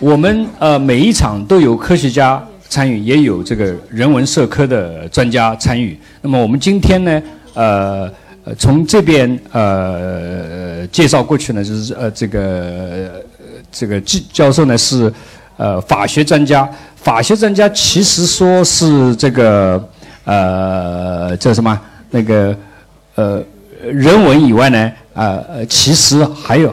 我们呃每一场都有科学家参与，也有这个人文社科的专家参与。那么我们今天呢，呃，从这边呃介绍过去呢，就是呃这个这个教教授呢是呃法学专家，法学专家其实说是这个呃叫什么那个呃人文以外呢，呃呃其实还有。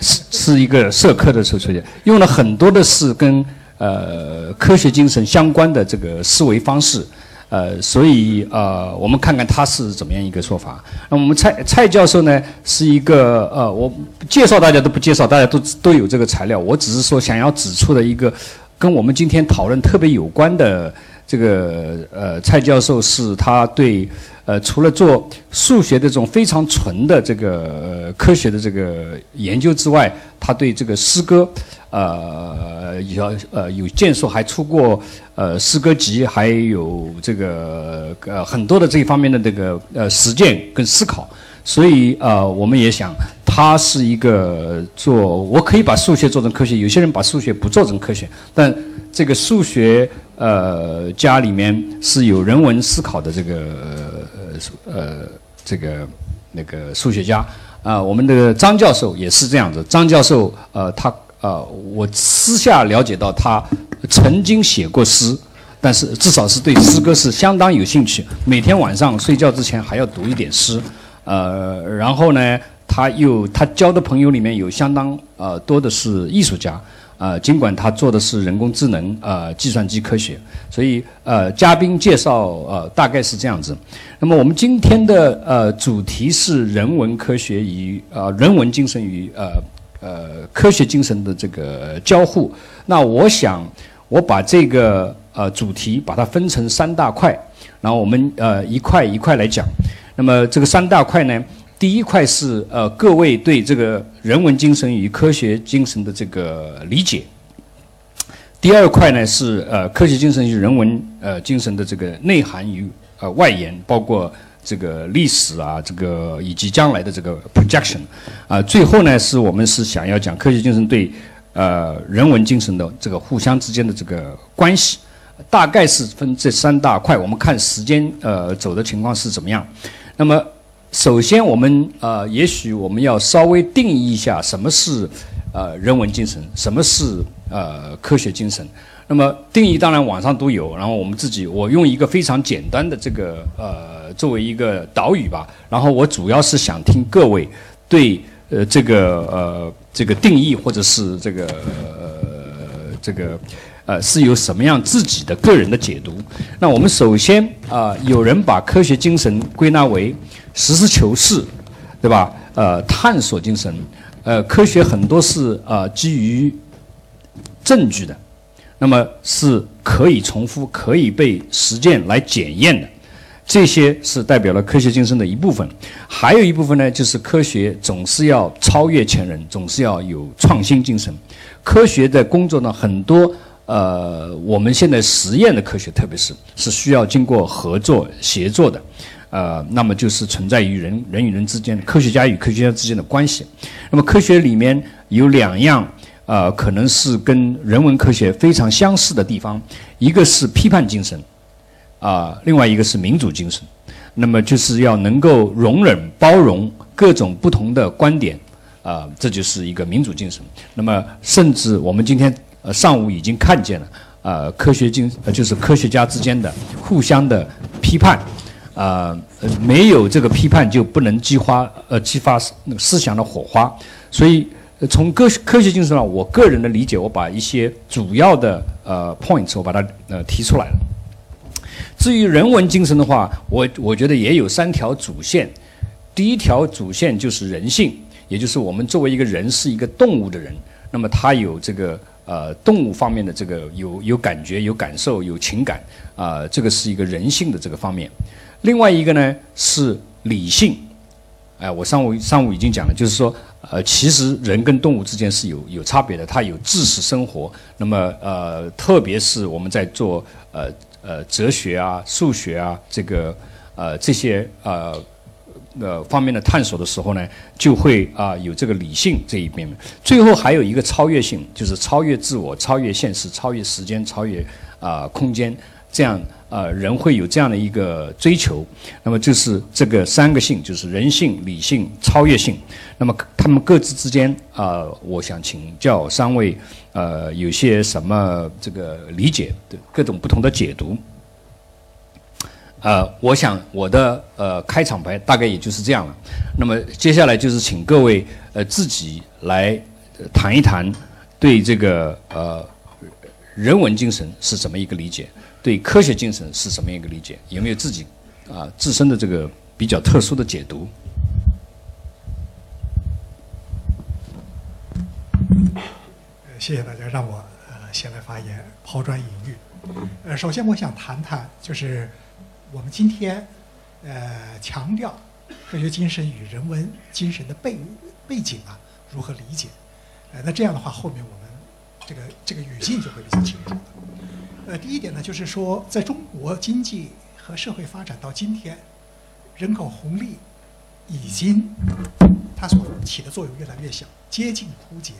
是是一个社科的社科学，用了很多的是跟呃科学精神相关的这个思维方式，呃，所以呃，我们看看他是怎么样一个说法。那我们蔡蔡教授呢，是一个呃，我介绍大家都不介绍，大家都都有这个材料，我只是说想要指出的一个跟我们今天讨论特别有关的这个呃，蔡教授是他对。呃，除了做数学的这种非常纯的这个科学的这个研究之外，他对这个诗歌，呃，有呃有建树，还出过呃诗歌集，还有这个呃很多的这一方面的这个呃实践跟思考。所以呃，我们也想，他是一个做，我可以把数学做成科学，有些人把数学不做成科学，但这个数学呃家里面是有人文思考的这个。呃，这个那个数学家啊，我们的张教授也是这样子。张教授，呃，他呃，我私下了解到他曾经写过诗，但是至少是对诗歌是相当有兴趣，每天晚上睡觉之前还要读一点诗。呃，然后呢，他又他交的朋友里面有相当呃多的是艺术家。啊，尽管他做的是人工智能啊，计算机科学，所以呃，嘉宾介绍呃大概是这样子。那么我们今天的呃主题是人文科学与呃人文精神与呃呃科学精神的这个交互。那我想我把这个呃主题把它分成三大块，然后我们呃一块一块来讲。那么这个三大块呢？第一块是呃各位对这个人文精神与科学精神的这个理解。第二块呢是呃科学精神与人文呃精神的这个内涵与呃外延，包括这个历史啊，这个以及将来的这个 projection。啊，最后呢是我们是想要讲科学精神对呃人文精神的这个互相之间的这个关系，大概是分这三大块。我们看时间呃走的情况是怎么样。那么。首先，我们呃，也许我们要稍微定义一下什么是呃人文精神，什么是呃科学精神。那么定义当然网上都有，然后我们自己我用一个非常简单的这个呃作为一个导语吧。然后我主要是想听各位对呃这个呃这个定义或者是这个呃这个呃是有什么样自己的个人的解读。那我们首先啊，有人把科学精神归纳为。实事求是，对吧？呃，探索精神，呃，科学很多是呃基于证据的，那么是可以重复、可以被实践来检验的，这些是代表了科学精神的一部分。还有一部分呢，就是科学总是要超越前人，总是要有创新精神。科学的工作呢，很多呃，我们现在实验的科学，特别是是需要经过合作协作的。呃，那么就是存在于人人与人之间，科学家与科学家之间的关系。那么科学里面有两样，呃，可能是跟人文科学非常相似的地方，一个是批判精神，啊，另外一个是民主精神。那么就是要能够容忍、包容各种不同的观点，啊，这就是一个民主精神。那么甚至我们今天呃上午已经看见了，啊，科学精呃就是科学家之间的互相的批判。啊，没有这个批判就不能激发呃激发思想的火花，所以从科科学精神上，我个人的理解，我把一些主要的呃 points 我把它呃提出来了。至于人文精神的话，我我觉得也有三条主线。第一条主线就是人性，也就是我们作为一个人是一个动物的人，那么他有这个呃动物方面的这个有有感觉、有感受、有情感啊，这个是一个人性的这个方面。另外一个呢是理性，哎，我上午上午已经讲了，就是说，呃，其实人跟动物之间是有有差别的，它有知识生活。那么，呃，特别是我们在做呃呃哲学啊、数学啊，这个呃这些呃呃方面的探索的时候呢，就会啊有这个理性这一边。最后还有一个超越性，就是超越自我、超越现实、超越时间、超越啊空间，这样啊人会有这样的一个追求。那么就是这个三个性，就是人性、理性、超越性。那么他们各自之间啊，我想请教三位，呃，有些什么这个理解的各种不同的解读。呃，我想我的呃开场白大概也就是这样了。那么接下来就是请各位呃自己来谈一谈对这个呃人文精神是怎么一个理解，对科学精神是什么一个理解，有没有自己啊自身的这个比较特殊的解读？谢谢大家让我呃先来发言，抛砖引玉。呃，首先我想谈谈就是。我们今天，呃，强调科学精神与人文精神的背背景啊，如何理解？呃，那这样的话，后面我们这个这个语境就会比较清楚了。呃，第一点呢，就是说，在中国经济和社会发展到今天，人口红利已经它所起的作用越来越小，接近枯竭。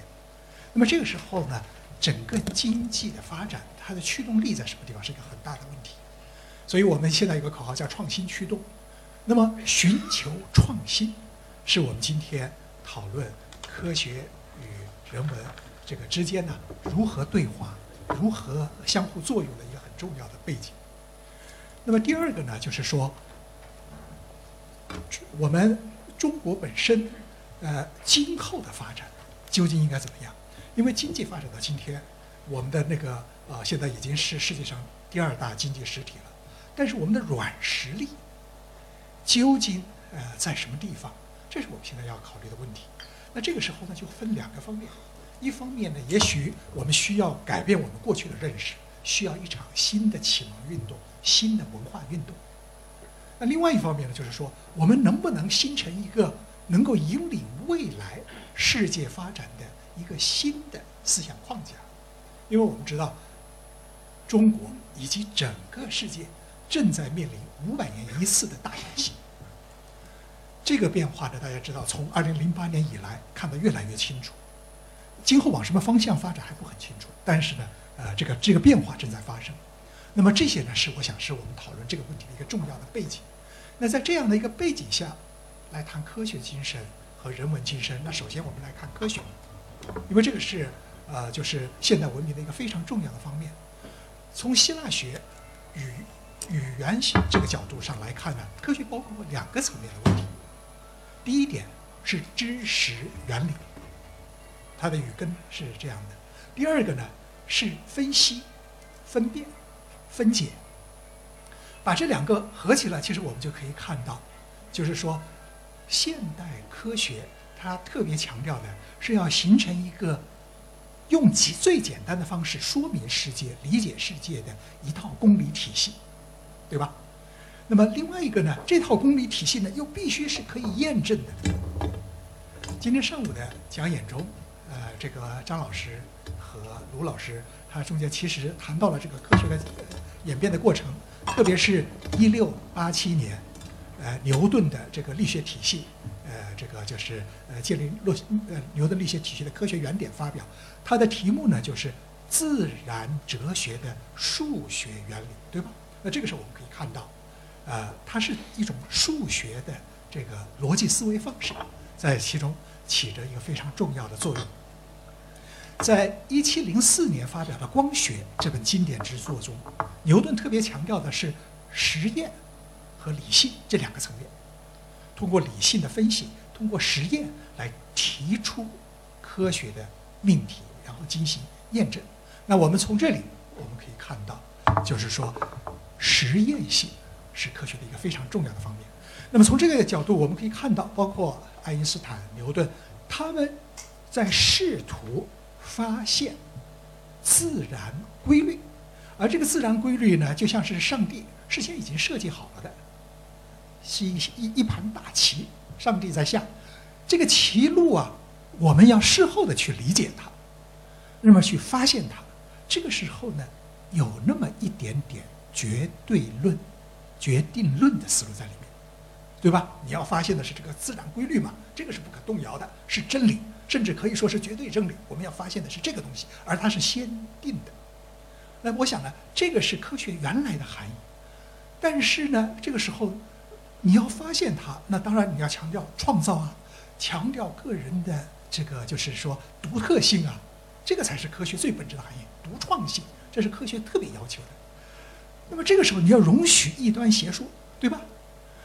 那么这个时候呢，整个经济的发展，它的驱动力在什么地方，是一个很大的问题。所以我们现在有个口号叫“创新驱动”，那么寻求创新，是我们今天讨论科学与人文这个之间呢如何对话、如何相互作用的一个很重要的背景。那么第二个呢，就是说，我们中国本身，呃，今后的发展究竟应该怎么样？因为经济发展到今天，我们的那个啊，现在已经是世界上第二大经济实体了。但是我们的软实力究竟呃在什么地方？这是我们现在要考虑的问题。那这个时候呢，就分两个方面。一方面呢，也许我们需要改变我们过去的认识，需要一场新的启蒙运动、新的文化运动。那另外一方面呢，就是说我们能不能形成一个能够引领未来世界发展的一个新的思想框架？因为我们知道，中国以及整个世界。正在面临五百年一次的大变形。这个变化呢，大家知道，从二零零八年以来看得越来越清楚。今后往什么方向发展还不很清楚，但是呢，呃，这个这个变化正在发生。那么这些呢，是我想是我们讨论这个问题的一个重要的背景。那在这样的一个背景下，来谈科学精神和人文精神。那首先我们来看科学，因为这个是呃，就是现代文明的一个非常重要的方面。从希腊学与语言学这个角度上来看呢，科学包括两个层面的问题。第一点是知识原理，它的语根是这样的；第二个呢是分析、分辨、分解。把这两个合起来，其实我们就可以看到，就是说，现代科学它特别强调的是要形成一个用极最简单的方式说明世界、理解世界的一套公理体系。对吧？那么另外一个呢，这套公理体系呢，又必须是可以验证的。今天上午的讲演中，呃，这个张老师和卢老师，他中间其实谈到了这个科学的演变的过程，特别是一六八七年，呃，牛顿的这个力学体系，呃，这个就是呃建立洛呃牛顿力学体系的科学原点发表，它的题目呢就是自然哲学的数学原理，对吧？那这个时候我们可以看到，呃，它是一种数学的这个逻辑思维方式，在其中起着一个非常重要的作用。在一七零四年发表的《光学》这本经典之作中，牛顿特别强调的是实验和理性这两个层面，通过理性的分析，通过实验来提出科学的命题，然后进行验证。那我们从这里我们可以看到，就是说。实验性是科学的一个非常重要的方面。那么从这个角度，我们可以看到，包括爱因斯坦、牛顿，他们在试图发现自然规律，而这个自然规律呢，就像是上帝事先已经设计好了的，一一一盘大棋，上帝在下，这个棋路啊，我们要事后的去理解它，那么去发现它。这个时候呢，有那么一点点。绝对论、决定论的思路在里面。对吧？你要发现的是这个自然规律嘛，这个是不可动摇的，是真理，甚至可以说是绝对真理。我们要发现的是这个东西，而它是先定的。那我想呢，这个是科学原来的含义。但是呢，这个时候你要发现它，那当然你要强调创造啊，强调个人的这个就是说独特性啊，这个才是科学最本质的含义，独创性，这是科学特别要求的。那么这个时候你要容许异端邪说，对吧？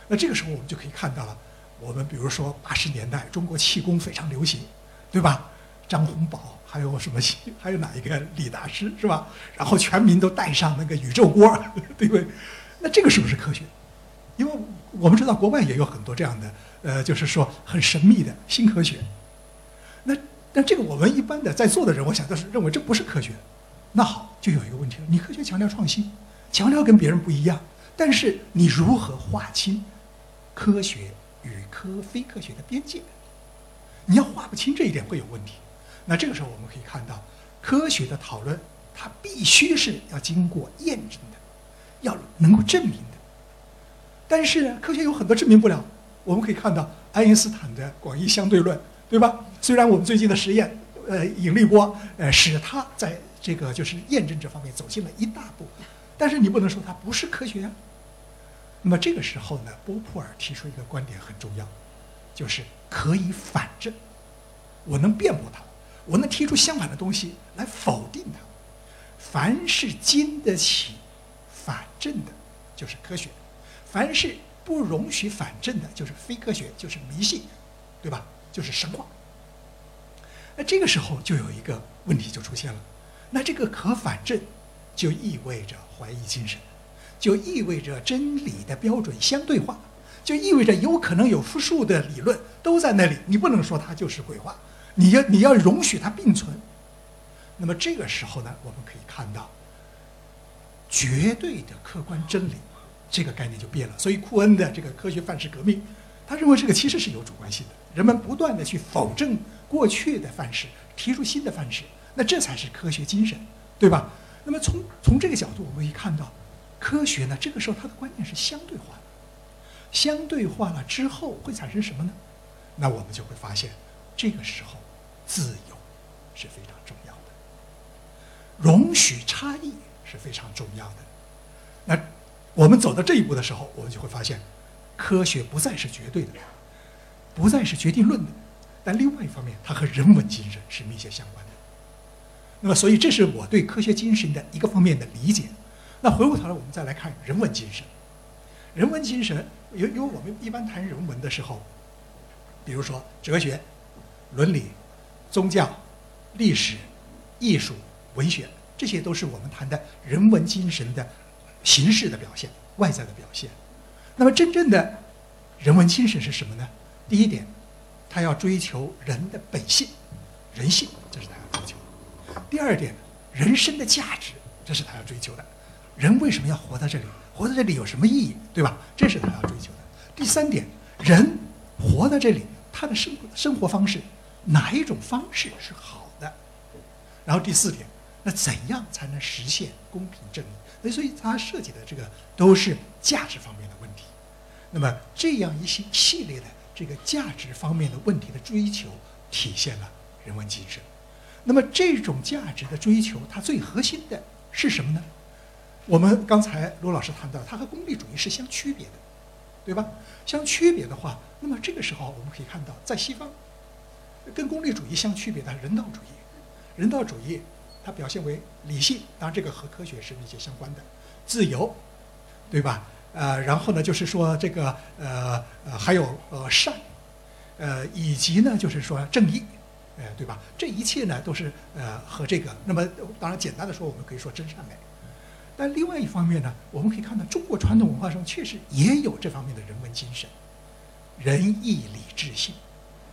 那这个时候我们就可以看到了，我们比如说八十年代中国气功非常流行，对吧？张洪宝还有什么？还有哪一个李大师是吧？然后全民都带上那个宇宙锅，对不对？那这个是不是科学？因为我们知道国外也有很多这样的，呃，就是说很神秘的新科学。那那这个我们一般的在座的人，我想都是认为这不是科学。那好，就有一个问题了：你科学强调创新。强调跟别人不一样，但是你如何划清科学与科非科学的边界？你要划不清这一点会有问题。那这个时候我们可以看到，科学的讨论它必须是要经过验证的，要能够证明的。但是，科学有很多证明不了。我们可以看到爱因斯坦的广义相对论，对吧？虽然我们最近的实验，呃，引力波，呃，使他在这个就是验证这方面走进了一大步。但是你不能说它不是科学啊。那么这个时候呢，波普尔提出一个观点很重要，就是可以反证。我能辩驳它，我能提出相反的东西来否定它。凡是经得起反证的，就是科学；凡是不容许反证的，就是非科学，就是迷信，对吧？就是神话。那这个时候就有一个问题就出现了，那这个可反证。就意味着怀疑精神，就意味着真理的标准相对化，就意味着有可能有复数的理论都在那里，你不能说它就是鬼话，你要你要容许它并存。那么这个时候呢，我们可以看到，绝对的客观真理这个概念就变了。所以库恩的这个科学范式革命，他认为这个其实是有主观性的，人们不断的去否证过去的范式，提出新的范式，那这才是科学精神，对吧？那么从从这个角度，我们可以看到，科学呢，这个时候它的观念是相对化的。相对化了之后会产生什么呢？那我们就会发现，这个时候自由是非常重要的，容许差异是非常重要的。那我们走到这一步的时候，我们就会发现，科学不再是绝对的，不再是决定论的，但另外一方面，它和人文精神是密切相关的。那么，所以这是我对科学精神的一个方面的理解。那回过头来，我们再来看人文精神。人文精神，因因为我们一般谈人文的时候，比如说哲学、伦理、宗教、历史、艺术、文学，这些都是我们谈的人文精神的形式的表现、外在的表现。那么，真正的人文精神是什么呢？第一点，他要追求人的本性、人性，第二点，人生的价值，这是他要追求的。人为什么要活在这里？活在这里有什么意义？对吧？这是他要追求的。第三点，人活在这里，他的生生活方式哪一种方式是好的？然后第四点，那怎样才能实现公平正义？那所以他设计的这个都是价值方面的问题。那么这样一些系列的这个价值方面的问题的追求，体现了人文精神。那么这种价值的追求，它最核心的是什么呢？我们刚才罗老师谈到，它和功利主义是相区别的，对吧？相区别的话，那么这个时候我们可以看到，在西方，跟功利主义相区别的人道主义，人道主义它表现为理性，当然这个和科学是密切相关的，自由，对吧？呃，然后呢，就是说这个呃呃还有呃善，呃以及呢就是说正义。哎，对吧？这一切呢，都是呃和这个。那么，当然简单的说，我们可以说真善美。但另外一方面呢，我们可以看到中国传统文化中确实也有这方面的人文精神，仁义礼智信，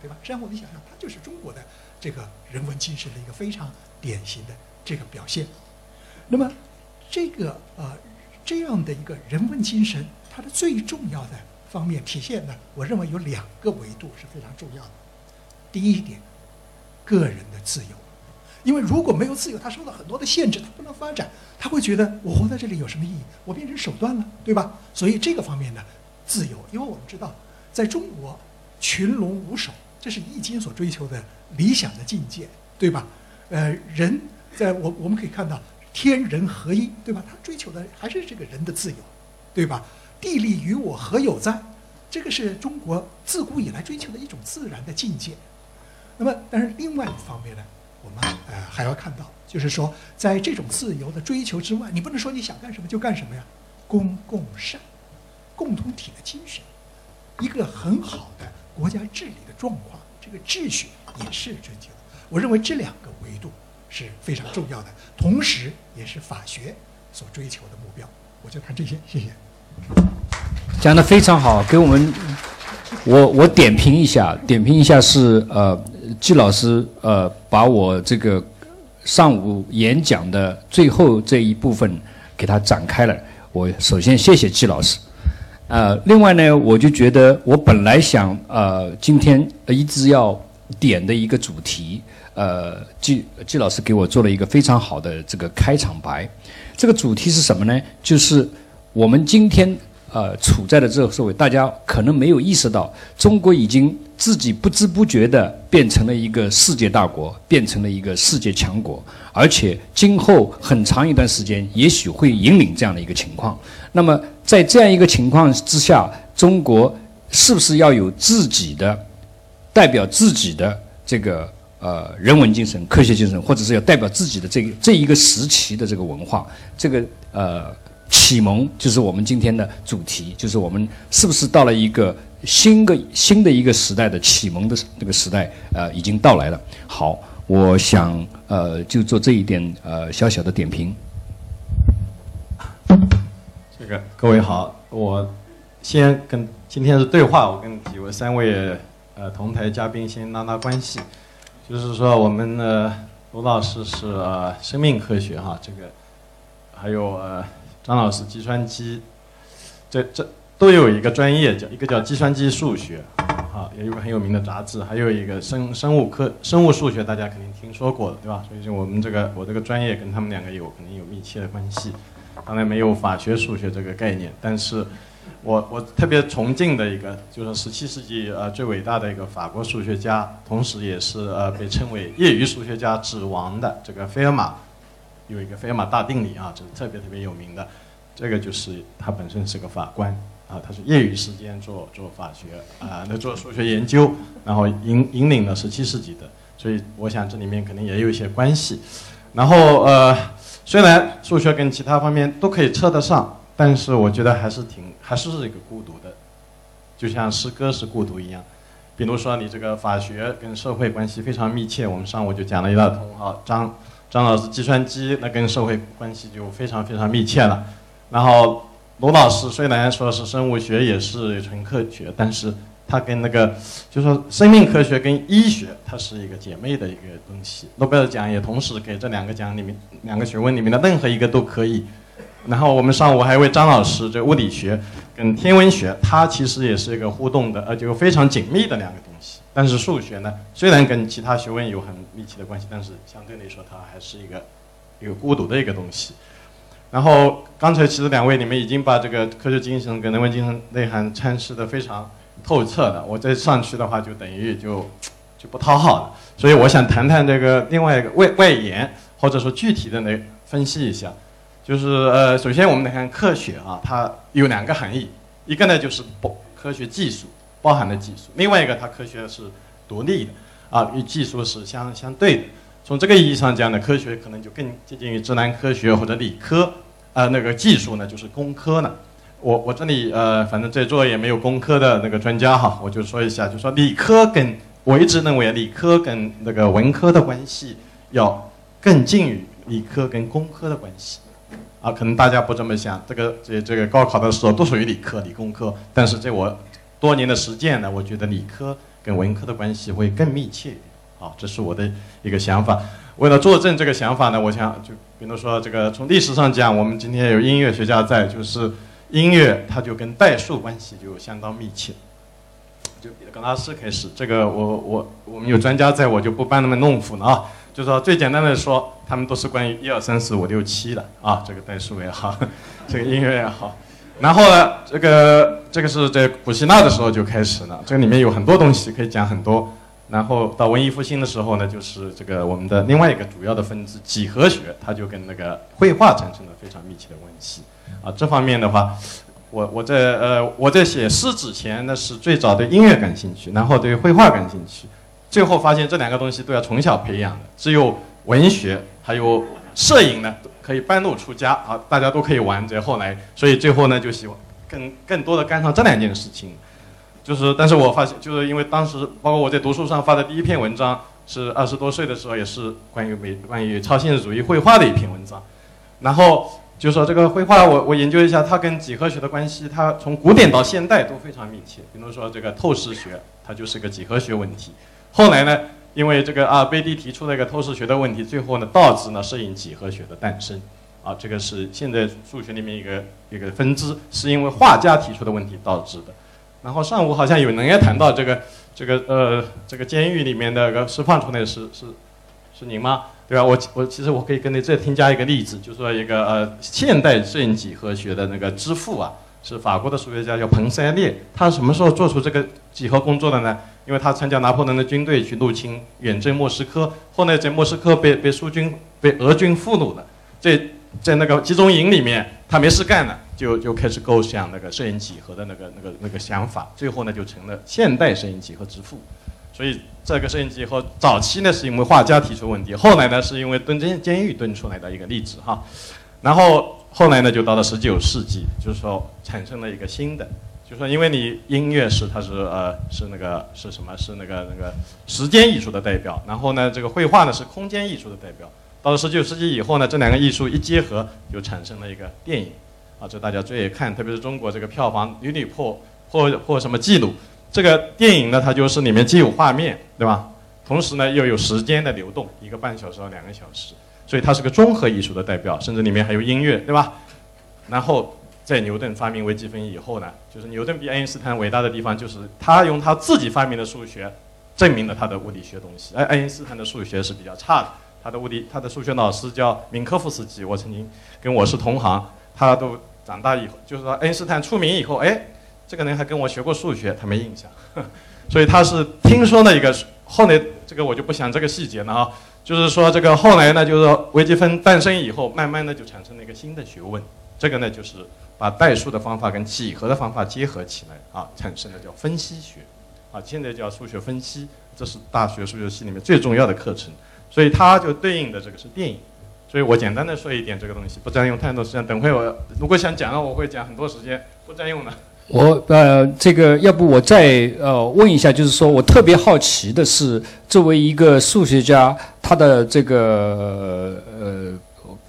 对吧？实际上我们想想，它就是中国的这个人文精神的一个非常典型的这个表现。那么，这个呃这样的一个人文精神，它的最重要的方面体现呢，我认为有两个维度是非常重要的。第一点。个人的自由，因为如果没有自由，他受到很多的限制，他不能发展，他会觉得我活在这里有什么意义？我变成手段了，对吧？所以这个方面呢，自由，因为我们知道，在中国，群龙无首，这是易经所追求的理想的境界，对吧？呃，人在我我们可以看到天人合一，对吧？他追求的还是这个人的自由，对吧？地利与我何有哉？这个是中国自古以来追求的一种自然的境界。那么，但是另外一方面呢，我们呃还要看到，就是说，在这种自由的追求之外，你不能说你想干什么就干什么呀。公共善，共同体的精神，一个很好的国家治理的状况，这个秩序也是追求。我认为这两个维度是非常重要的，同时也是法学所追求的目标。我就谈这些，谢谢。讲的非常好，给我们，我我点评一下，点评一下是呃，季老师呃，把我这个上午演讲的最后这一部分给他展开了。我首先谢谢季老师，呃，另外呢，我就觉得我本来想呃，今天一直要点的一个主题，呃，季季老师给我做了一个非常好的这个开场白。这个主题是什么呢？就是我们今天。呃，处在的这个社会，大家可能没有意识到，中国已经自己不知不觉地变成了一个世界大国，变成了一个世界强国，而且今后很长一段时间，也许会引领这样的一个情况。那么，在这样一个情况之下，中国是不是要有自己的代表自己的这个呃人文精神、科学精神，或者是要代表自己的这个这一个时期的这个文化？这个呃。启蒙就是我们今天的主题，就是我们是不是到了一个新的新的一个时代的启蒙的这个时代，呃，已经到来了。好，我想呃，就做这一点呃小小的点评。这个各位好，我先跟今天是对话，我跟几位三位呃同台嘉宾先拉拉关系，就是说我们呢，罗老师是呃生命科学哈，这个还有呃。张老师，计算机，这这都有一个专业，叫一个叫计算机数学，啊，也有个很有名的杂志，还有一个生生物科生物数学，大家肯定听说过的，对吧？所以说我们这个我这个专业跟他们两个有肯定有密切的关系。当然没有法学数学这个概念，但是我我特别崇敬的一个，就是十七世纪呃最伟大的一个法国数学家，同时也是呃被称为业余数学家之王的这个费尔马。有一个费马大定理啊，这是特别特别有名的。这个就是他本身是个法官啊，他是业余时间做做法学啊，那做数学研究，然后引引领了十七世纪的。所以我想这里面肯定也有一些关系。然后呃，虽然数学跟其他方面都可以测得上，但是我觉得还是挺还是一个孤独的，就像诗歌是孤独一样。比如说你这个法学跟社会关系非常密切，我们上午就讲了一大通啊，张。张老师，计算机那跟社会关系就非常非常密切了。然后罗老师虽然说是生物学也是纯科学，但是他跟那个就说生命科学跟医学，它是一个姐妹的一个东西。诺贝尔奖也同时给这两个奖里面两个学问里面的任何一个都可以。然后我们上午还为张老师这物理学跟天文学，它其实也是一个互动的，呃，就非常紧密的两个。但是数学呢，虽然跟其他学问有很密切的关系，但是相对来说，它还是一个一个孤独的一个东西。然后刚才其实两位你们已经把这个科学精神跟人文精神内涵阐释的非常透彻了，我再上去的话就等于就就不讨好了。所以我想谈谈这个另外一个外外延，或者说具体的来分析一下。就是呃，首先我们来看科学啊，它有两个含义，一个呢就是不科学技术包含的技术，另外一个它科学是独立的啊，与技术是相相对的。从这个意义上讲呢，科学可能就更接近于自然科学或者理科，啊，那个技术呢就是工科呢。我我这里呃，反正在座也没有工科的那个专家哈，我就说一下，就说理科跟我一直认为理科跟那个文科的关系要更近于理科跟工科的关系。啊，可能大家不这么想，这个这这个高考的时候都属于理科、理工科，但是在我多年的实践呢，我觉得理科跟文科的关系会更密切。好，这是我的一个想法。为了作证这个想法呢，我想就比如说这个从历史上讲，我们今天有音乐学家在，就是音乐它就跟代数关系就相当密切。就比格拉斯开始，这个我我我们有专家在，我就不班那么弄斧了啊。就说最简单的说，他们都是关于一二三四五六七的啊，这个代数也好，这个音乐也好，然后呢，这个这个是在古希腊的时候就开始了，这个里面有很多东西可以讲很多。然后到文艺复兴的时候呢，就是这个我们的另外一个主要的分支几何学，它就跟那个绘画产生了非常密切的关系。啊，这方面的话，我我在呃我在写诗之前呢，是最早对音乐感兴趣，然后对绘画感兴趣，最后发现这两个东西都要从小培养的，只有文学还有摄影呢可以半路出家啊，大家都可以玩。这后来，所以最后呢就希望更更多的干上这两件事情。就是，但是我发现，就是因为当时，包括我在读书上发的第一篇文章，是二十多岁的时候，也是关于美，关于超现实主义绘画的一篇文章。然后就说这个绘画，我我研究一下它跟几何学的关系，它从古典到现代都非常密切。比如说这个透视学，它就是个几何学问题。后来呢，因为这个阿尔卑蒂提出了一个透视学的问题，最后呢导致呢摄影几何学的诞生。啊，这个是现在数学里面一个一个分支，是因为画家提出的问题导致的。然后上午好像有人也谈到这个，这个呃，这个监狱里面的个释放出来的是是是您吗？对吧？我我其实我可以跟你再添加一个例子，就说一个呃现代摄影几何学的那个之父啊，是法国的数学家叫彭塞列。他什么时候做出这个几何工作的呢？因为他参加拿破仑的军队去入侵远征莫斯科，后来在莫斯科被被苏军被俄军俘虏了，在在那个集中营里面，他没事干了。就就开始构想那个摄影几何的那个那个那个想法，最后呢就成了现代摄影几何之父。所以这个摄影几何早期呢是因为画家提出问题，后来呢是因为蹲监监狱蹲出来的一个例子哈。然后后来呢就到了十九世纪，就是说产生了一个新的，就说因为你音乐是它是呃是那个是什么是那个那个时间艺术的代表，然后呢这个绘画呢是空间艺术的代表。到了十九世纪以后呢，这两个艺术一结合，就产生了一个电影。啊，这大家最爱看，特别是中国这个票房屡屡破破破什么记录。这个电影呢，它就是里面既有画面，对吧？同时呢，又有时间的流动，一个半小时到两个小时，所以它是个综合艺术的代表，甚至里面还有音乐，对吧？然后在牛顿发明微积分以后呢，就是牛顿比爱因斯坦伟大的地方，就是他用他自己发明的数学证明了他的物理学东西。而爱因斯坦的数学是比较差的，他的物理他的数学老师叫明科夫斯基，我曾经跟我是同行，他都。长大以后，就是说爱因斯坦出名以后，哎，这个人还跟我学过数学，他没印象，所以他是听说了一个。后来这个我就不想这个细节了啊，就是说这个后来呢，就是说微积分诞生以后，慢慢的就产生了一个新的学问，这个呢就是把代数的方法跟几何的方法结合起来啊，产生的叫分析学，啊，现在叫数学分析，这是大学数学系里面最重要的课程，所以它就对应的这个是电影。所以我简单的说一点这个东西，不占用太多时间。等会我如果想讲了，我会讲很多时间，不占用了。我呃，这个要不我再呃问一下，就是说我特别好奇的是，作为一个数学家，他的这个呃。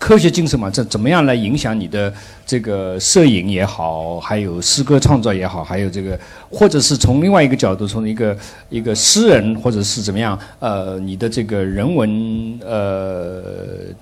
科学精神嘛，这怎么样来影响你的这个摄影也好，还有诗歌创造也好，还有这个，或者是从另外一个角度，从一个一个诗人，或者是怎么样，呃，你的这个人文呃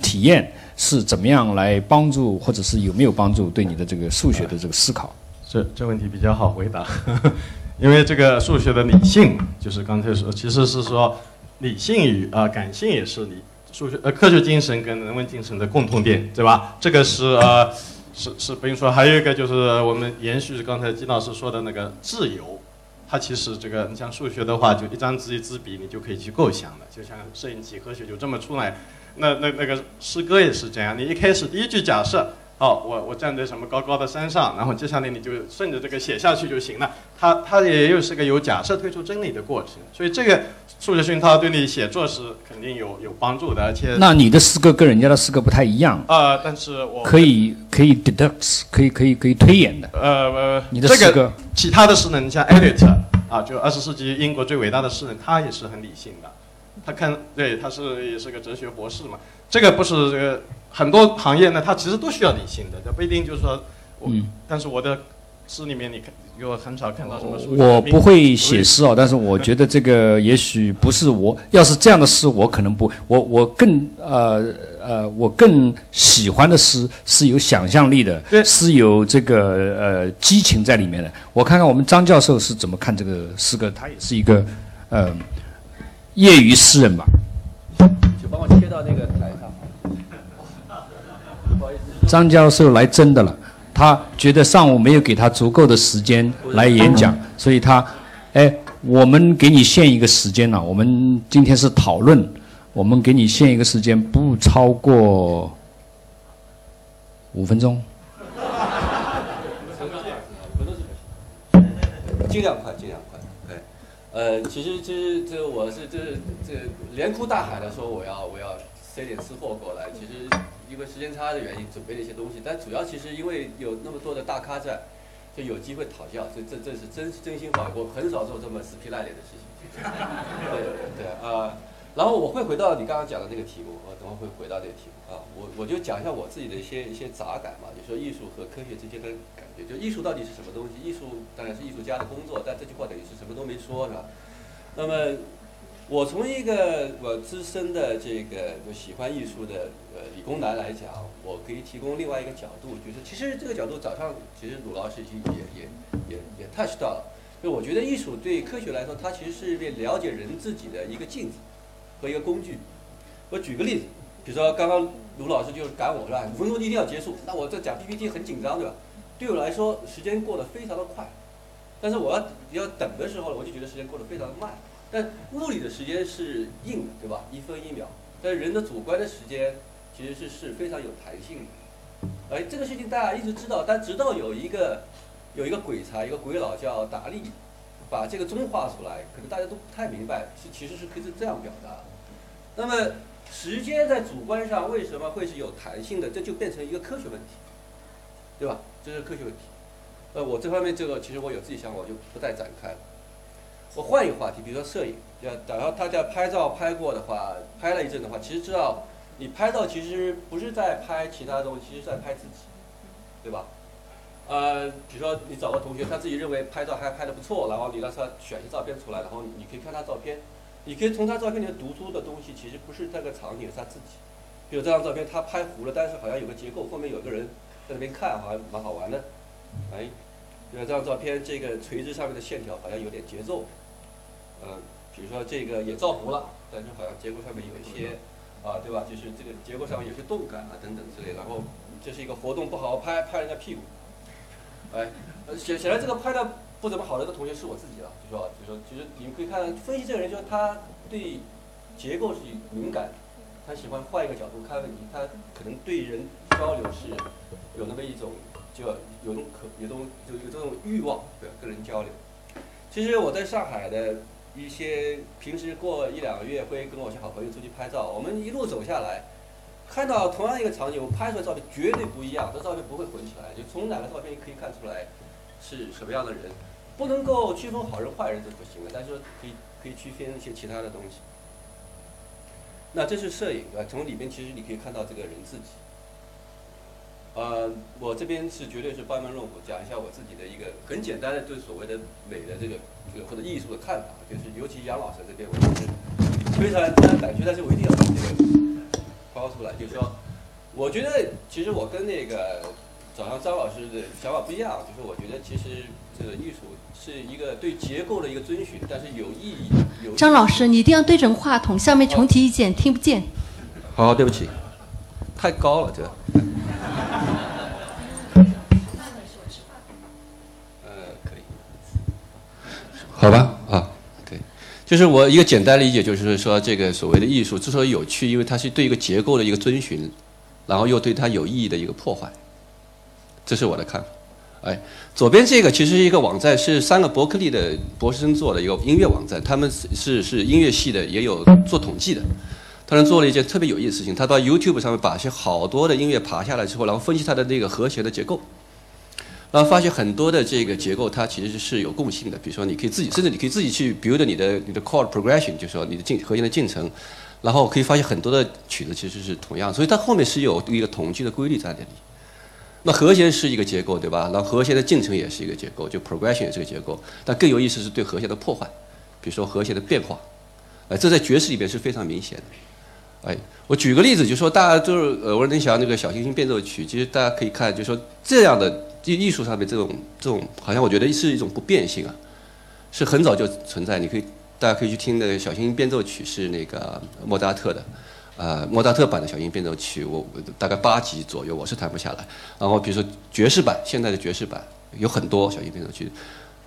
体验是怎么样来帮助，或者是有没有帮助对你的这个数学的这个思考？这这问题比较好回答，因为这个数学的理性，就是刚才说，其实是说理性与啊感性也是理。数学呃，科学精神跟人文精神的共同点，对吧？这个是呃，是是不用说，还有一个就是我们延续刚才金老师说的那个自由，它其实这个你像数学的话，就一张纸一支笔，你就可以去构想了。就像摄影几何学就这么出来，那那那个诗歌也是这样，你一开始第一句假设。好，我我站在什么高高的山上，然后接下来你就顺着这个写下去就行了。它它也又是个有假设推出真理的过程，所以这个数学熏陶对你写作是肯定有有帮助的，而且那你的诗歌跟人家的诗歌不太一样啊，但是我可以可以 deduct，可以可以可以推演的。呃呃，你的诗歌，其他的诗人像 Eliot 啊，就二十世纪英国最伟大的诗人，他也是很理性的。他看对，他是也是个哲学博士嘛。这个不是这个很多行业呢，它其实都需要理性的，它不一定就是说，嗯，但是我的诗里面你看，我很少看到什么。我不会写诗哦，但是我觉得这个也许不是我，要是这样的诗，我可能不，我我更呃呃，我更喜欢的诗是有想象力的，是有这个呃激情在里面的。我看看我们张教授是怎么看这个诗歌，他也是一个呃业余诗人吧。就帮我切到那个。张教授来真的了。他觉得上午没有给他足够的时间来演讲，所以他，哎，我们给你限一个时间了。我们今天是讨论，我们给你限一个时间，不超过五分钟。尽量快，尽量快。对，呃，其实其实这我是这这连哭带喊的说我要我要塞点吃货过来。其实因为时间差的原因，准备了一些东西，但主要其实因为有那么多的大咖在，就有机会讨教。这这这是真真心话，我很少做这么死皮赖脸的事情。对对啊。然后我会回到你刚刚讲的那个题目，我等会会回到这个题目啊。我我就讲一下我自己的一些一些杂感嘛，就说艺术和科学之间的感觉。就艺术到底是什么东西？艺术当然是艺术家的工作，但这句话等于是什么都没说，是吧？那么我从一个我资深的这个就喜欢艺术的呃理工男来讲，我可以提供另外一个角度，就是其实这个角度早上其实鲁老师已经也也也也 touch 到了。就我觉得艺术对科学来说，它其实是了解人自己的一个镜子。和一个工具，我举个例子，比如说刚刚鲁老师就是赶我是吧？五分钟一定要结束，那我这讲 PPT 很紧张对吧？对我来说时间过得非常的快，但是我要要等的时候，我就觉得时间过得非常的慢。但物理的时间是硬的对吧？一分一秒，但人的主观的时间其实是是非常有弹性的。哎，这个事情大家一直知道，但直到有一个有一个鬼才，一个鬼佬叫达利，把这个中画出来，可能大家都不太明白，是其实是可以是这样表达。那么，时间在主观上为什么会是有弹性的？这就变成一个科学问题，对吧？这是科学问题。呃，我这方面这个其实我有自己想法，我就不再展开了。我换一个话题，比如说摄影，要假如大家拍照拍过的话，拍了一阵的话，其实知道你拍照其实不是在拍其他东西，其实在拍自己，对吧？呃，比如说你找个同学，他自己认为拍照还拍得不错，然后你让他选一些照片出来，然后你可以看他照片。你可以从他照片里读出的东西，其实不是这个场景，是他自己。比如这张照片，他拍糊了，但是好像有个结构，后面有个人在那边看，好像蛮好玩的。哎，比如这张照片，这个垂直上面的线条好像有点节奏。嗯，比如说这个也照糊了，但是好像结构上面有一些，啊，对吧？就是这个结构上面有些动感啊等等之类。然后这是一个活动不好好拍，拍人家屁股。哎，显显然这个拍的。不怎么好的一个同学是我自己了，就说就说，其实你们可以看分析这个人，就是他对结构是敏感，他喜欢换一个角度看问题，他可能对人交流是有那么一种，就有种可有种有有这种欲望，对跟人交流。其实我在上海的一些平时过一两个月会跟我一些好朋友出去拍照，我们一路走下来，看到同样一个场景，我拍出来照片绝对不一样，这照片不会混起来，就从哪个照片可以看出来是什么样的人。不能够区分好人坏人这不行的，但是可以可以区分一些其他的东西。那这是摄影对吧？从里面其实你可以看到这个人自己。呃，我这边是绝对是班门弄斧，讲一下我自己的一个很简单的对所谓的美的这个这个或者艺术的看法，就是尤其杨老师这边，我是非常非常感兴趣，但是我一定要把这个抛出来，就是说，我觉得其实我跟那个早上张老师的想法不一样，就是我觉得其实这个艺术。是一个对结构的一个遵循，但是有意义。有张老师，你一定要对准话筒，下面重提意见，听不见。好，对不起，太高了这个。呃，可以。好吧，啊，对，就是我一个简单理解，就是说这个所谓的艺术之所以有趣，因为它是对一个结构的一个遵循，然后又对它有意义的一个破坏，这是我的看法。哎，左边这个其实是一个网站，是三个伯克利的博士生做的一个音乐网站。他们是是音乐系的，也有做统计的。他们做了一件特别有意思的事情，他到 YouTube 上面把一些好多的音乐爬下来之后，然后分析它的那个和弦的结构，然后发现很多的这个结构它其实是有共性的。比如说，你可以自己，甚至你可以自己去 build 你的你的 chord progression，就是说你的进和弦的进程，然后可以发现很多的曲子其实是同样，所以它后面是有一个统计的规律在那里。那和弦是一个结构，对吧？然后和弦的进程也是一个结构，就 progression 也是个结构。但更有意思是对和弦的破坏，比如说和弦的变化，哎，这在爵士里边是非常明显的。哎，我举个例子，就说大家就是耳闻能想那个小星星变奏曲，其实大家可以看，就说这样的艺艺术上面这种这种，好像我觉得是一种不变性啊，是很早就存在。你可以大家可以去听那个小星星变奏曲，是那个莫扎特的。呃莫扎特版的小型变奏曲，我我大概八级左右，我是弹不下来。然后比如说爵士版，现在的爵士版有很多小型变奏曲，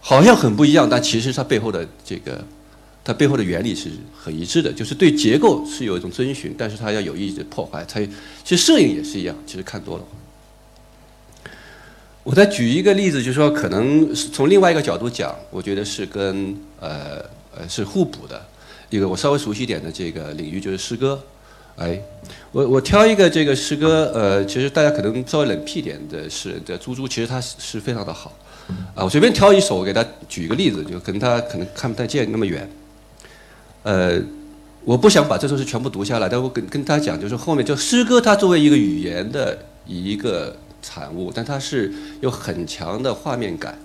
好像很不一样，但其实它背后的这个它背后的原理是很一致的，就是对结构是有一种遵循，但是它要有意的破坏。它其实摄影也是一样，其实看多了。我再举一个例子，就是说，可能从另外一个角度讲，我觉得是跟呃呃是互补的一个我稍微熟悉一点的这个领域，就是诗歌。哎，我我挑一个这个诗歌，呃，其实大家可能稍微冷僻点的诗人的猪猪，其实他是非常的好。啊，我随便挑一首，我给他举一个例子，就可能他可能看不太见那么远。呃，我不想把这首诗全部读下来，但我跟跟大家讲，就是后面就诗歌，它作为一个语言的一个。产物，但它是有很强的画面感。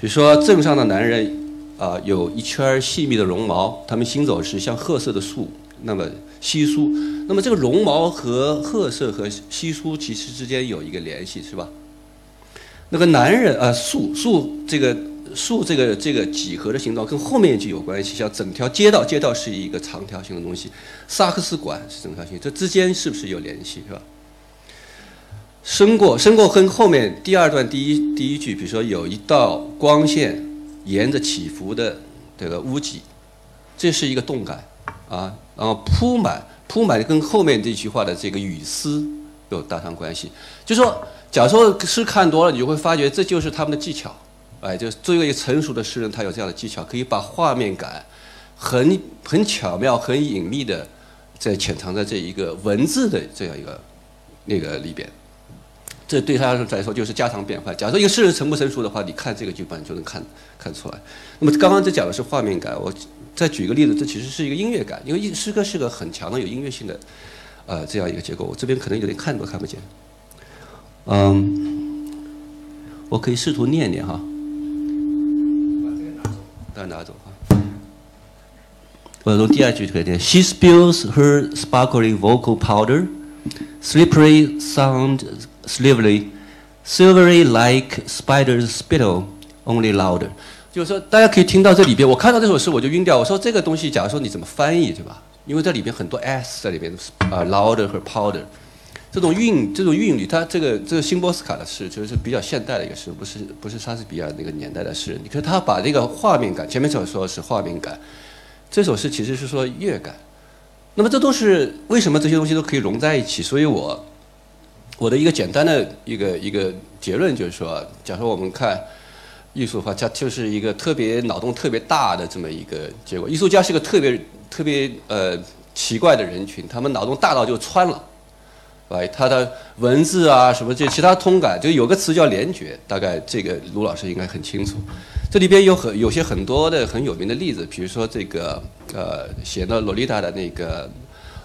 比如说，镇上的男人啊，有一圈细密的绒毛，他们行走时像褐色的树，那么稀疏。那么这个绒毛和褐色和稀疏其实之间有一个联系，是吧？那个男人啊，树树这个树这个这个几何的形状跟后面一句有关系，像整条街道，街道是一个长条形的东西，萨克斯管是整条形，这之间是不是有联系，是吧？升过，升过跟后面第二段第一第一句，比如说有一道光线沿着起伏的这个屋脊，这是一个动感啊，然后铺满铺满跟后面这句话的这个语丝有搭上关系。就说，假如说诗看多了，你就会发觉这就是他们的技巧，哎，就是作为一个成熟的诗人，他有这样的技巧，可以把画面感很很巧妙、很隐秘的在潜藏在这一个文字的这样一个那个里边。这对他来说就是家常便饭。假如说一个诗人成不成熟的话，你看这个剧本就能看看出来。那么刚刚这讲的是画面感，我再举个例子，这其实是一个音乐感，因为诗歌是个很强的有音乐性的，呃，这样一个结构。我这边可能有点看都看不见。嗯，我可以试图念念哈。把这个拿走，当然拿走哈。我从第二句开始念：She spills her sparkling vocal powder, slippery sound. Silvery, silvery like spider's spittle, only louder。就是说，大家可以听到这里边，我看到这首诗我就晕掉。我说这个东西，假如说你怎么翻译，对吧？因为这里边很多 s 在里边啊，louder 和 powder，这种韵，这种韵律，它这个这个辛波斯卡的诗就是比较现代的一个诗，不是不是莎士比亚那个年代的诗人。你看他把这个画面感，前面所说是画面感，这首诗其实是说乐感。那么这都是为什么这些东西都可以融在一起？所以我。我的一个简单的一个一个结论就是说，假如说我们看艺术的话，它就是一个特别脑洞特别大的这么一个结果。艺术家是个特别特别呃奇怪的人群，他们脑洞大到就穿了，哎，他的文字啊什么这其他通感，就有个词叫联觉，大概这个卢老师应该很清楚。这里边有很有些很多的很有名的例子，比如说这个呃写的《洛丽塔》的那个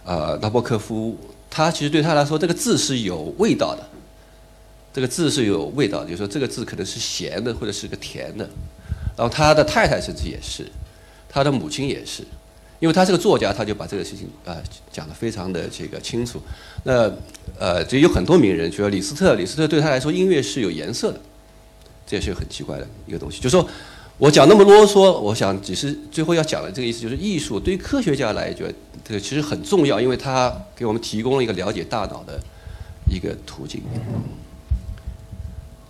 呃纳博科夫。他其实对他来说，这个字是有味道的，这个字是有味道，就是说这个字可能是咸的或者是个甜的。然后他的太太甚至也是，他的母亲也是，因为他是个作家，他就把这个事情啊讲得非常的这个清楚。那呃，就有很多名人，比如李斯特，李斯特对他来说音乐是有颜色的，这也是很奇怪的一个东西。就说我讲那么啰嗦，我想只是最后要讲的这个意思，就是艺术对于科学家来讲。这个其实很重要，因为它给我们提供了一个了解大脑的一个途径。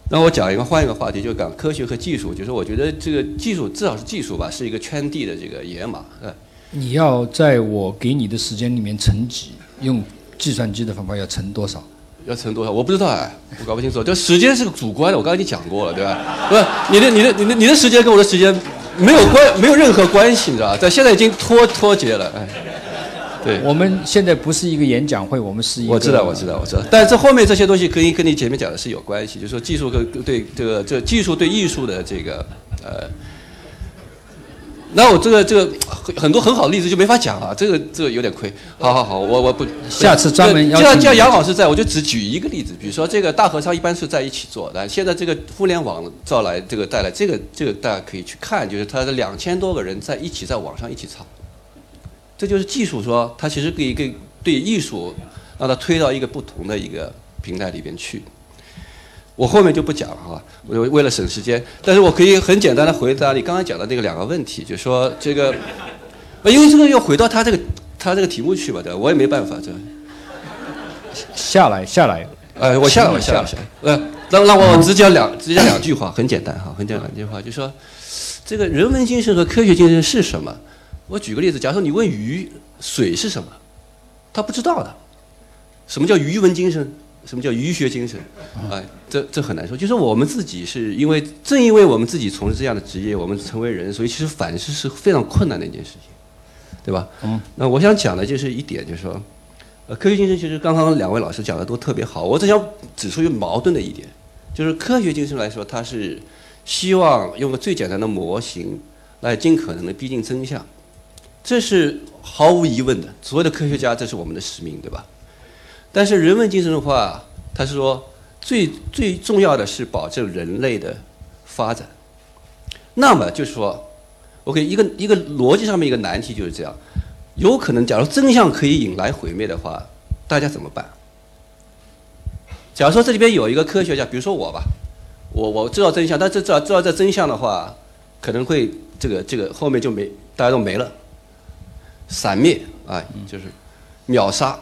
那我讲一个换一个话题，就讲科学和技术。就是我觉得这个技术至少是技术吧，是一个圈地的这个野马。呃，你要在我给你的时间里面乘几？用计算机的方法要乘多少？要乘多少？我不知道哎，我搞不清楚。就时间是个主观的，我刚才已经讲过了，对吧？不是你的你的你的你的时间跟我的时间没有关，没有任何关系，你知道吧？在现在已经脱脱节了，哎。对，我们现在不是一个演讲会，我们是一个。我知道，我知道，我知道。但这后面这些东西可以跟你前面讲的是有关系，就是说技术跟对这个这技术对艺术的这个呃。那我这个这个很很多很好的例子就没法讲了，这个这个有点亏。好好好，我我不 下次专门。既然既然杨老师在，我就只举一个例子，比如说这个大合唱一般是在一起做，但现在这个互联网造来这个带来这个这个大家可以去看，就是他的两千多个人在一起在网上一起唱。这就是技术说，它其实可以给对艺术让它推到一个不同的一个平台里边去。我后面就不讲了哈，我为了省时间，但是我可以很简单的回答你刚刚讲的那个两个问题，就是说这个，因为这个要回到他这个他这个题目去吧，对吧？我也没办法，这。下来下来，呃，我下来，我下来，我下来。呃，让让我只讲两只讲两句话，很简单哈，很简单两句话，就说这个人文精神和科学精神是什么？我举个例子，假如说你问鱼水是什么，他不知道的。什么叫鱼文精神？什么叫鱼学精神？哎，这这很难说。就是我们自己是因为正因为我们自己从事这样的职业，我们成为人，所以其实反思是非常困难的一件事情，对吧？嗯。那我想讲的就是一点，就是说。呃，科学精神其实刚刚两位老师讲的都特别好，我只想指出一个矛盾的一点，就是科学精神来说，它是希望用个最简单的模型来尽可能的逼近真相，这是毫无疑问的。所有的科学家，这是我们的使命，对吧？但是人文精神的话，他是说最最重要的是保证人类的发展。那么就是说，OK，一个一个逻辑上面一个难题就是这样。有可能，假如真相可以引来毁灭的话，大家怎么办？假如说这里边有一个科学家，比如说我吧，我我知道真相，但这知道知道这真相的话，可能会这个这个后面就没大家都没了，散灭啊，就是秒杀。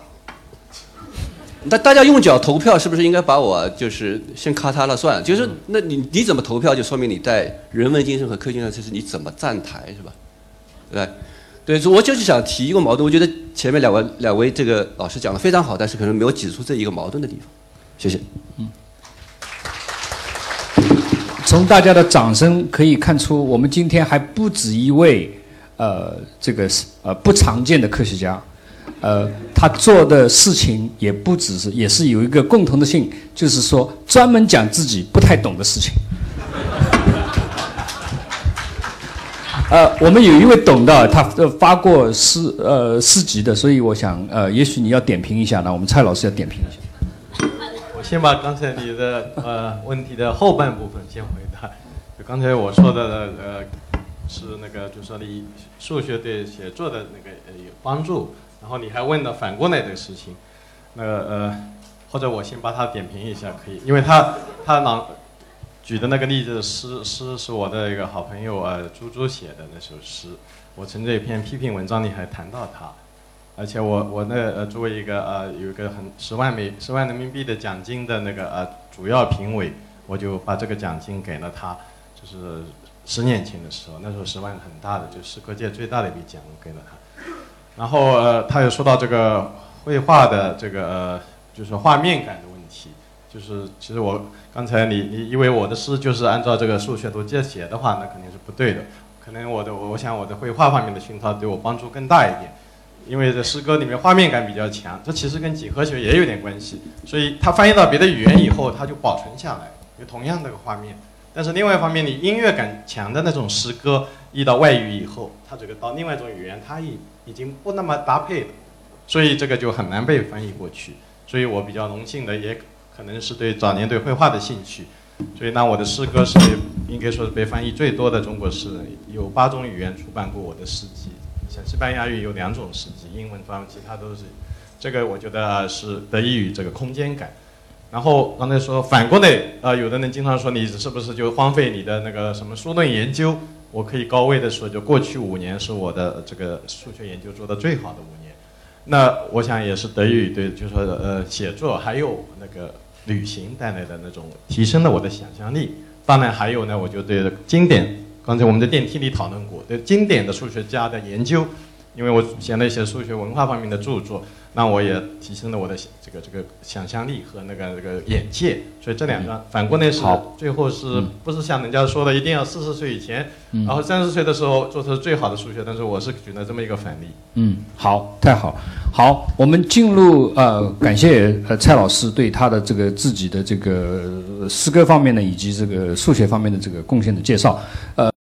那大家用脚投票，是不是应该把我就是先咔嚓了算了？就是那你你怎么投票，就说明你在人文精神和科学上，就是你怎么站台是吧？对。对，我就是想提一个矛盾。我觉得前面两位两位这个老师讲的非常好，但是可能没有指出这一个矛盾的地方。谢谢。嗯。从大家的掌声可以看出，我们今天还不止一位，呃，这个是呃不常见的科学家，呃，他做的事情也不只是，也是有一个共同的性，就是说专门讲自己不太懂的事情。呃，我们有一位懂的，他发过诗呃诗集的，所以我想呃，也许你要点评一下呢。我们蔡老师要点评一下。我先把刚才你的呃 问题的后半部分先回答。就刚才我说的呃，是那个，就说你数学对写作的那个呃有帮助，然后你还问了反过来的事情，那个呃，或者我先把它点评一下可以，因为他他朗。举的那个例子诗诗是我的一个好朋友呃朱朱写的那首诗，我从这篇批评文章里还谈到他，而且我我那呃作为一个呃有一个很十万美十万人民币的奖金的那个呃主要评委，我就把这个奖金给了他，就是十年前的时候，那时候十万很大的，就诗歌界最大的一笔奖给了他，然后呃他又说到这个绘画的这个呃就是画面感的问题，就是其实我。刚才你你以为我的诗就是按照这个数学图接写的话，那肯定是不对的。可能我的我想我的绘画方面的熏陶对我帮助更大一点，因为这诗歌里面画面感比较强，这其实跟几何学也有点关系。所以它翻译到别的语言以后，它就保存下来，有同样的个画面。但是另外一方面，你音乐感强的那种诗歌，译到外语以后，它这个到另外一种语言，它已已经不那么搭配了，所以这个就很难被翻译过去。所以我比较荣幸的也。可能是对早年对绘画的兴趣，所以那我的诗歌是应该说是被翻译最多的中国诗人，有八种语言出版过我的诗集，像西班牙语有两种诗集，英文、法文，其他都是。这个我觉得是得益于这个空间感。然后刚才说反过来，呃，有的人经常说你是不是就荒废你的那个什么书论研究？我可以高位的说，就过去五年是我的这个数学研究做的最好的五年。那我想也是得益于对，就是说呃写作还有那个。旅行带来的那种提升了我的想象力，当然还有呢，我就对经典，刚才我们在电梯里讨论过，对经典的数学家的研究，因为我写了一些数学文化方面的著作。那我也提升了我的这个这个想象力和那个这个眼界，所以这两段反过来是最后是不是像人家说的一定要四十岁以前，然后三十岁的时候做出最好的数学，但是我是举了这么一个反例。嗯，好，太好，好，我们进入呃，感谢呃蔡老师对他的这个自己的这个诗歌方面的，以及这个数学方面的这个贡献的介绍，呃。